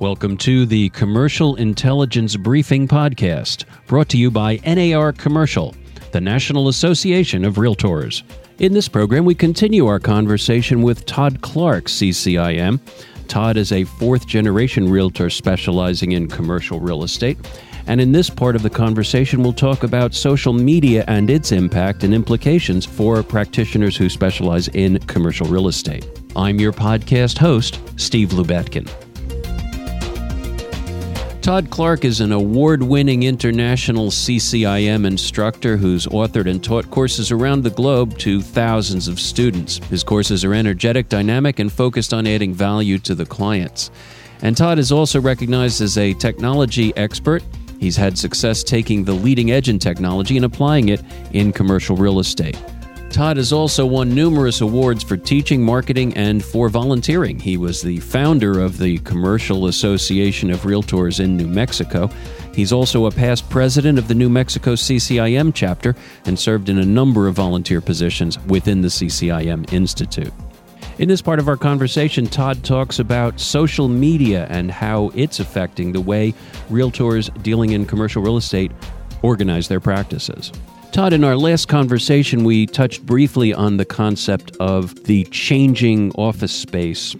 Welcome to the Commercial Intelligence Briefing Podcast, brought to you by NAR Commercial, the National Association of Realtors. In this program, we continue our conversation with Todd Clarke, CCIM. Todd is a fourth generation realtor specializing in commercial real estate. And in this part of the conversation, we'll talk about social media and its impact and implications for practitioners who specialize in commercial real estate. I'm your podcast host, Steve Lubetkin. Todd Clarke is an award winning international CCIM instructor who's authored and taught courses around the globe to thousands of students. His courses are energetic, dynamic, and focused on adding value to the clients. And Todd is also recognized as a technology expert. He's had success taking the leading edge in technology and applying it in commercial real estate. Todd has also won numerous awards for teaching, marketing, and for volunteering. He was the founder of the Commercial Association of Realtors in New Mexico. He's also a past president of the New Mexico CCIM chapter and served in a number of volunteer positions within the CCIM Institute. In this part of our conversation, Todd talks about social media and how it's affecting the way realtors dealing in commercial real estate organize their practices. Todd, in our last conversation, we touched briefly on the concept of the changing office space,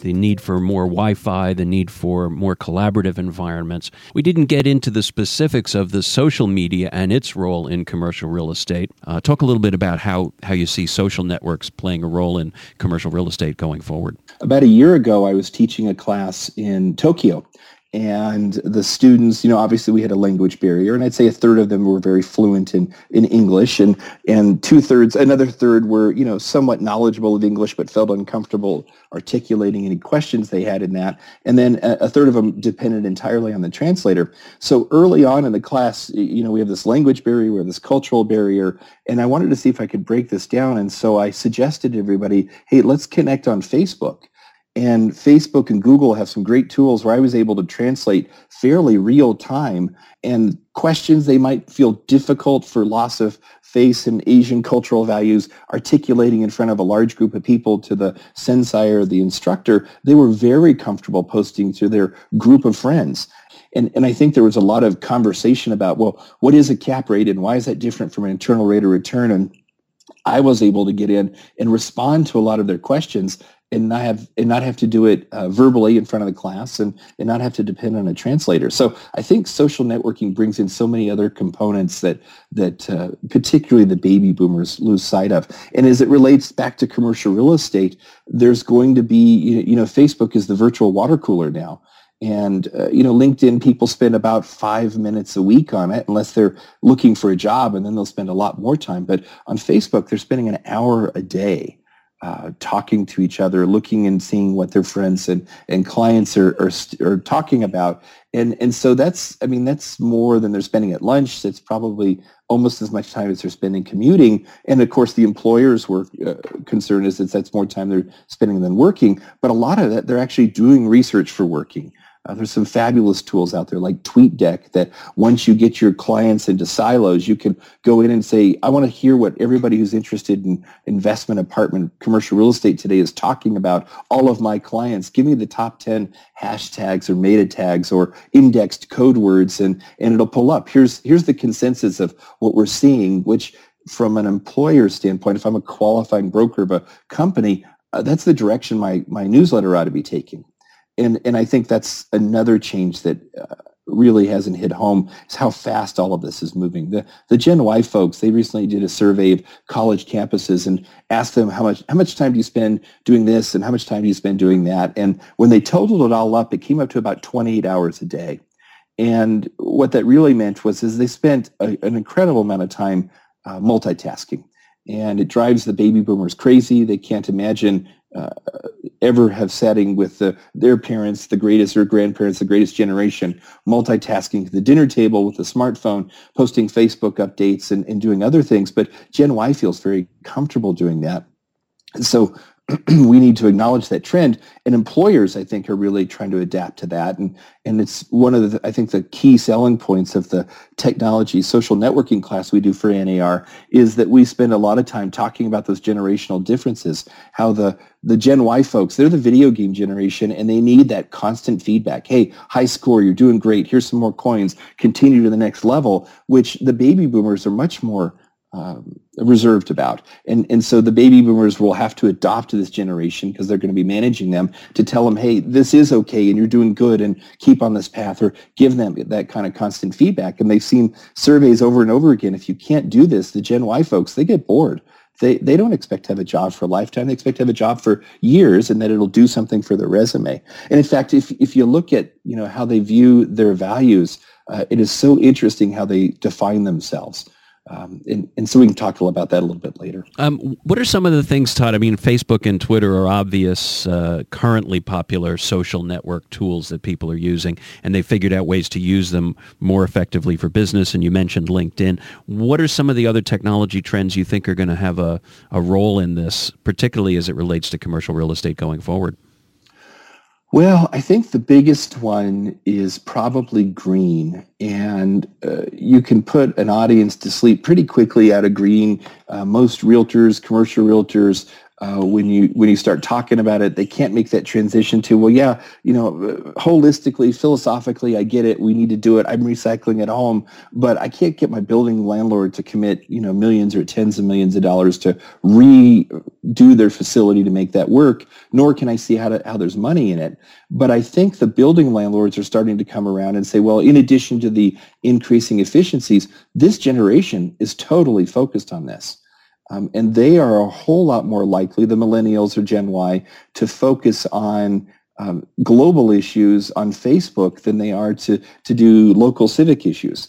the need for more Wi Fi, the need for more collaborative environments. We didn't get into the specifics of the social media and its role in commercial real estate. Uh, talk a little bit about how, how you see social networks playing a role in commercial real estate going forward. About a year ago, I was teaching a class in Tokyo and the students, you know, obviously we had a language barrier, and I'd say a third of them were very fluent in, in English, and and two thirds, another third were, you know, somewhat knowledgeable of English but felt uncomfortable articulating any questions they had in that, and then a, a third of them depended entirely on the translator. So early on in the class, you know, we have this language barrier, we have this cultural barrier, and I wanted to see if I could break this down, and so I suggested to everybody, hey, let's connect on Facebook and Facebook and Google have some great tools where I was able to translate fairly real time and questions they might feel difficult for loss of face and Asian cultural values articulating in front of a large group of people to the sensei or the instructor, they were very comfortable posting to their group of friends. And, and I think there was a lot of conversation about, well, what is a cap rate and why is that different from an internal rate of return? And I was able to get in and respond to a lot of their questions and not have and not have to do it uh, verbally in front of the class and, and not have to depend on a translator. So I think social networking brings in so many other components that that uh, particularly the baby boomers lose sight of. And as it relates back to commercial real estate, there's going to be you know Facebook is the virtual water cooler now. And uh, you know, LinkedIn people spend about five minutes a week on it, unless they're looking for a job, and then they'll spend a lot more time. But on Facebook, they're spending an hour a day uh, talking to each other, looking and seeing what their friends and, and clients are, are, are talking about. And, and so that's, I mean, that's more than they're spending at lunch. It's probably almost as much time as they're spending commuting. And of course, the employer's work uh, concern is that that's more time they're spending than working. But a lot of that, they're actually doing research for working. Uh, there's some fabulous tools out there like TweetDeck that once you get your clients into silos, you can go in and say, I want to hear what everybody who's interested in investment, apartment, commercial real estate today is talking about. All of my clients, give me the top 10 hashtags or meta tags or indexed code words and, and it'll pull up. Here's, here's the consensus of what we're seeing, which from an employer standpoint, if I'm a qualifying broker of a company, uh, that's the direction my, my newsletter ought to be taking and and I think that's another change that uh, really hasn't hit home is how fast all of this is moving. The the Gen Y folks they recently did a survey of college campuses and asked them how much how much time do you spend doing this and how much time do you spend doing that. And when they totaled it all up, it came up to about 28 hours a day. And what that really meant was is they spent a, an incredible amount of time uh, multitasking and it drives the baby boomers crazy. They can't imagine uh, ever have sitting with the, their parents, the greatest or grandparents, the greatest generation, multitasking the dinner table with a smartphone, posting Facebook updates and, and doing other things. But Gen Y feels very comfortable doing that. So we need to acknowledge that trend and employers i think are really trying to adapt to that and and it's one of the i think the key selling points of the technology social networking class we do for nar is that we spend a lot of time talking about those generational differences how the the gen y folks they're the video game generation and they need that constant feedback. Hey high score you're doing great here's some more coins continue to the next level which the baby boomers are much more um, reserved about. And, and so the baby boomers will have to adopt this generation because they're going to be managing them to tell them, hey, this is okay and you're doing good and keep on this path or give them that kind of constant feedback. And they've seen surveys over and over again. If you can't do this, the Gen Y folks, they get bored. They, they don't expect to have a job for a lifetime. They expect to have a job for years and that it'll do something for their resume. And in fact, if, if you look at you know, how they view their values, uh, it is so interesting how they define themselves. Um, and, and, so we can talk about that a little bit later. Um, what are some of the things, Todd? I mean, Facebook and Twitter are obvious, uh, currently popular social network tools that people are using, and they figured out ways to use them more effectively for business. And you mentioned LinkedIn. What are some of the other technology trends you think are going to have a, a role in this, particularly as it relates to commercial real estate going forward? Well, I think the biggest one is probably green. And uh, you can put an audience to sleep pretty quickly out of green. Uh, most realtors, commercial realtors, uh, when you when you start talking about it, they can't make that transition to well, yeah, you know, holistically, philosophically, I get it. We need to do it. I'm recycling at home, but I can't get my building landlord to commit you know millions or tens of millions of dollars to redo their facility to make that work. Nor can I see how to, how there's money in it. But I think the building landlords are starting to come around and say, well, in addition to the increasing efficiencies, this generation is totally focused on this. Um, and they are a whole lot more likely, the millennials or Gen Y, to focus on um, global issues on Facebook than they are to, to do local civic issues.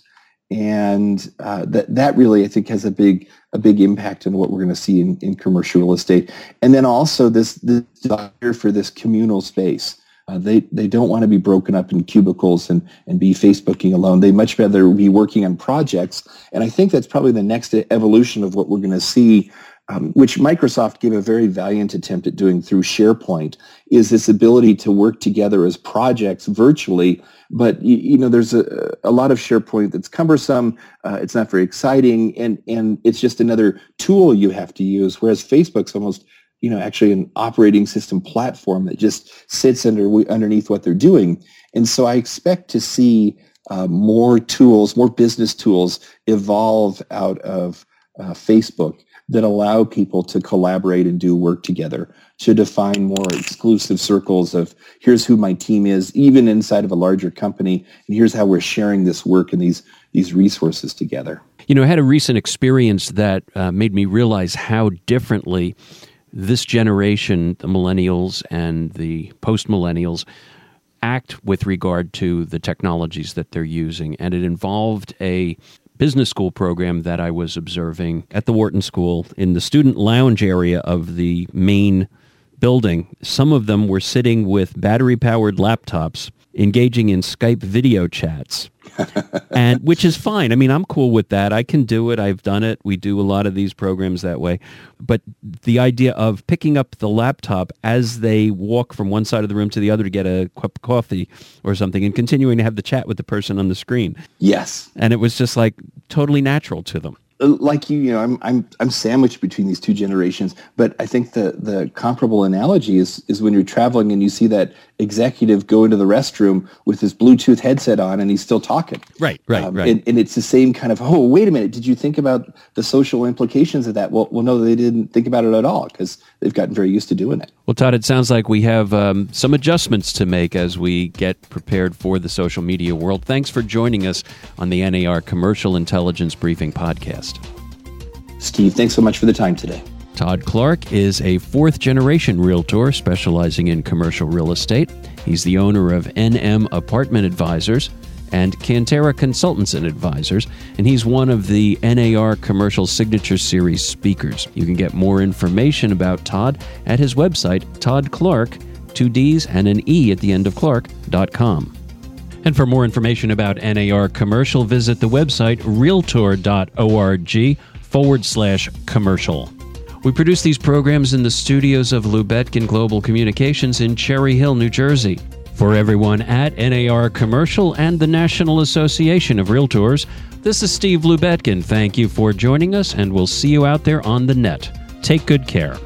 And uh, that, that really, I think, has a big, a big impact on what we're going to see in, in commercial real estate. And then also this, this desire for this communal space. Uh, they they don't want to be broken up in cubicles and and be Facebooking alone. They much rather be working on projects. And I think that's probably the next evolution of what we're going to see, um, which Microsoft gave a very valiant attempt at doing through SharePoint, is this ability to work together as projects virtually. But you, you know, there's a, a lot of SharePoint that's cumbersome. Uh, it's not very exciting, and and it's just another tool you have to use. Whereas Facebook's almost you know, actually an operating system platform that just sits under underneath what they're doing. And so I expect to see uh, more tools, more business tools evolve out of uh, Facebook that allow people to collaborate and do work together, to define more exclusive circles of here's who my team is, even inside of a larger company, and here's how we're sharing this work and these these resources together. You know, I had a recent experience that uh, made me realize how differently this generation, the millennials and the post millennials, act with regard to the technologies that they're using. And it involved a business school program that I was observing at the Wharton School in the student lounge area of the main building. Some of them were sitting with battery powered laptops engaging in Skype video chats. and which is fine. I mean, I'm cool with that. I can do it. I've done it. We do a lot of these programs that way. But the idea of picking up the laptop as they walk from one side of the room to the other to get a cup of coffee or something and continuing to have the chat with the person on the screen. Yes. And it was just like totally natural to them. Uh, like you, you know, I'm I'm I'm sandwiched between these two generations. But I think the the comparable analogy is is when you're traveling and you see that executive go into the restroom with his Bluetooth headset on and he's still talking. Right, right, um, right. And, and, it's the same kind of, oh, wait a minute, did you think about the social implications of that? Well, well, no, they didn't think about it at all because they've gotten very used to doing it. Well, Todd, it sounds like we have um, some adjustments to make as we get prepared for the social media world. Thanks for joining us on the NAR Commercial Intelligence Briefing Podcast. Steve, thanks so much for the time today. Todd Clarke is a fourth generation realtor specializing in commercial real estate. He's the owner of NM Apartment Advisors and Cantera Consultants and Advisors, and he's one of the NAR Commercial Signature Series speakers. You can get more information about Todd at his website, Todd Clark, two D's and an E at the end of Clark.com. And for more information about NAR Commercial, visit the website realtor.org forward slash commercial. We produce these programs in the studios of Lubetkin Global Communications in Cherry Hill, New Jersey. For everyone at NAR Commercial and the National Association of Realtors, this is Steve Lubetkin. Thank you for joining us, and we'll see you out there on the net. Take good care.